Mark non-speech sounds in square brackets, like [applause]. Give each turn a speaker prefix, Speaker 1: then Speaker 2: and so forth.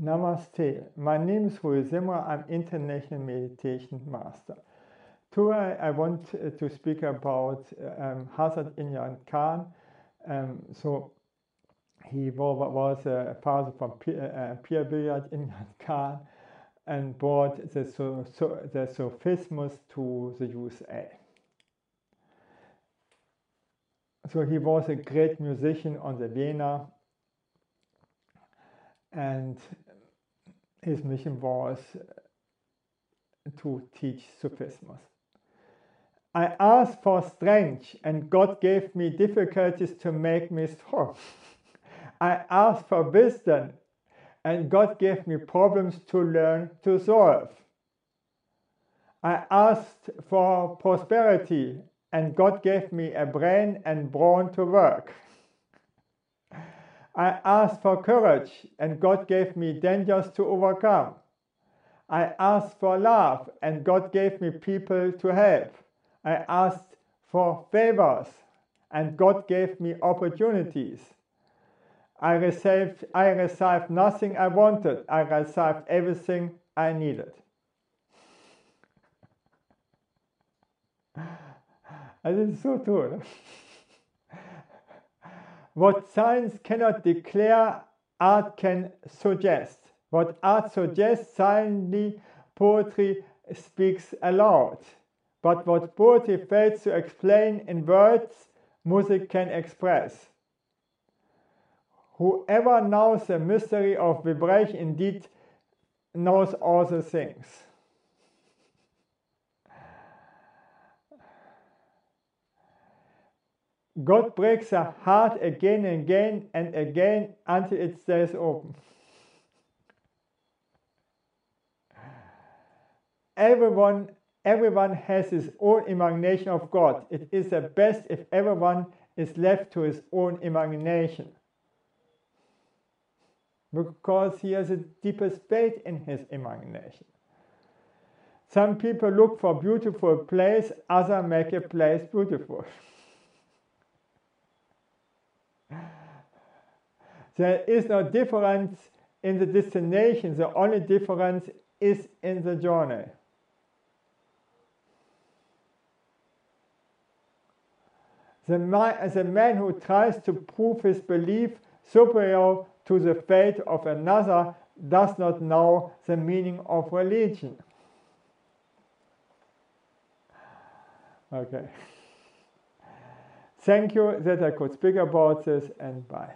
Speaker 1: Namaste. My name is Rui Zimmer. I'm International Meditation Master. Today I want to speak about um, Hazrat Inayat Khan. Um, so he was a father from uh, Pir Vilayat Inayat Khan and brought the, so, so, the Sufismus to the USA. So he was a great musician on the veena and his mission was to teach Sufismus. I asked for strength and God gave me difficulties to make me strong. [laughs] I asked for wisdom and God gave me problems to learn to solve. I asked for prosperity and God gave me a brain and brawn to work. [laughs] I asked for courage, and God gave me dangers to overcome. I asked for love, and God gave me people to help. I asked for favors, and God gave me opportunities. I received, I received nothing I wanted, I received everything I needed. [laughs] Das ist so toll. [laughs] What science cannot declare, art can suggest. What art suggests, silently poetry speaks aloud. But what poetry fails to explain in words, music can express. Whoever knows the mystery of vibration indeed knows all the things. God breaks a heart again and again and again until it stays open. Everyone, everyone has his own imagination of God. It is the best if everyone is left to his own imagination. Because he has a deeper faith in his imagination. Some people look for beautiful place, others make a place beautiful. [laughs] There is no difference in the destination, the only difference is in the journey. The man, the man who tries to prove his belief superior to the faith of another does not know the meaning of religion. Okay. [laughs] Thank you that I could speak about this and bye.